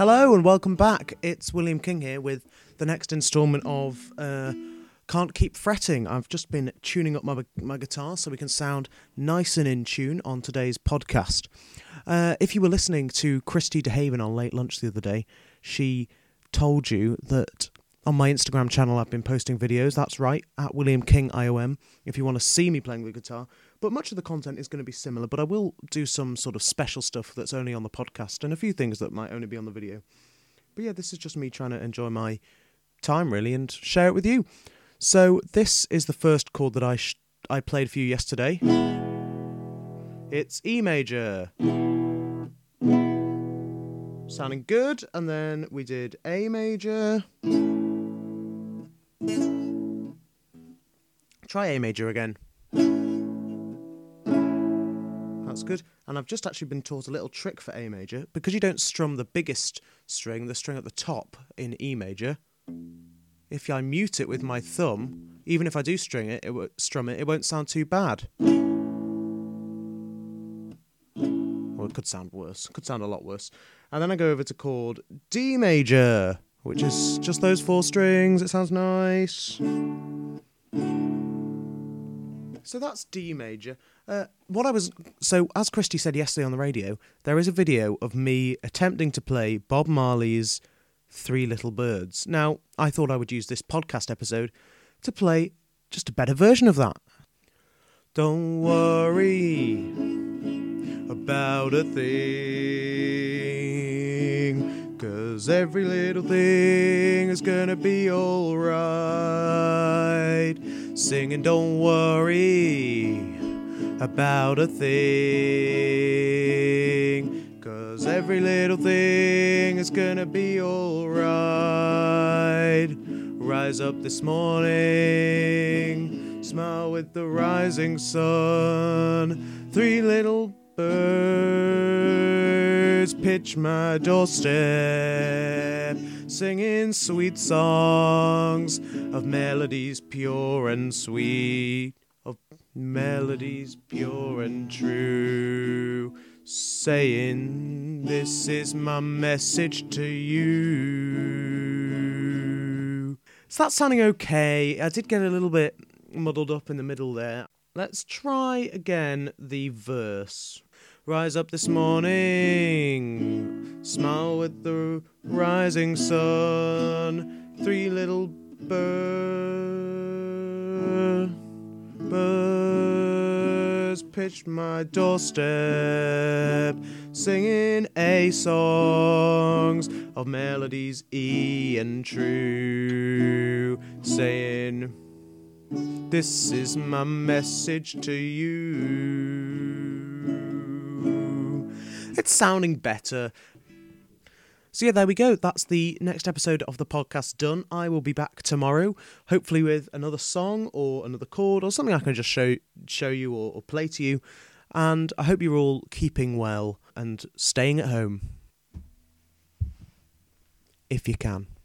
Hello and welcome back. It's William King here with the next instalment of uh, Can't Keep Fretting. I've just been tuning up my, my guitar so we can sound nice and in tune on today's podcast. Uh, if you were listening to Christy DeHaven on Late Lunch the other day, she told you that on my Instagram channel I've been posting videos. That's right, at William King IOM. If you want to see me playing the guitar, but much of the content is going to be similar. But I will do some sort of special stuff that's only on the podcast and a few things that might only be on the video. But yeah, this is just me trying to enjoy my time really and share it with you. So this is the first chord that I sh- I played for you yesterday. It's E major. Sounding good, and then we did A major. Try A major again. That's good. And I've just actually been taught a little trick for A major. Because you don't strum the biggest string, the string at the top in E major, if I mute it with my thumb, even if I do string it, it won't strum it, it won't sound too bad. Or it could sound worse. Could sound a lot worse. And then I go over to chord D major, which is just those four strings. It sounds nice. So that's D major. Uh, what I was so as Christy said yesterday on the radio, there is a video of me attempting to play Bob Marley's Three Little Birds. Now, I thought I would use this podcast episode to play just a better version of that. Don't worry about a thing, cause every little thing is gonna be alright. Singing, don't worry about a thing, cause every little thing is gonna be alright. Rise up this morning, smile with the rising sun. Three little birds pitch my doorstep, singing sweet songs of melodies pure and sweet, of melodies pure and true, saying, This is my message to you. So that's sounding okay. I did get a little bit muddled up in the middle there. Let's try again the verse. Rise up this morning, smile with the rising sun. Three little birds, birds pitched my doorstep, singing A songs of melodies E and true, saying. This is my message to you. It's sounding better. So, yeah, there we go. That's the next episode of the podcast done. I will be back tomorrow, hopefully with another song or another chord or something I can just show, show you or, or play to you. And I hope you're all keeping well and staying at home if you can.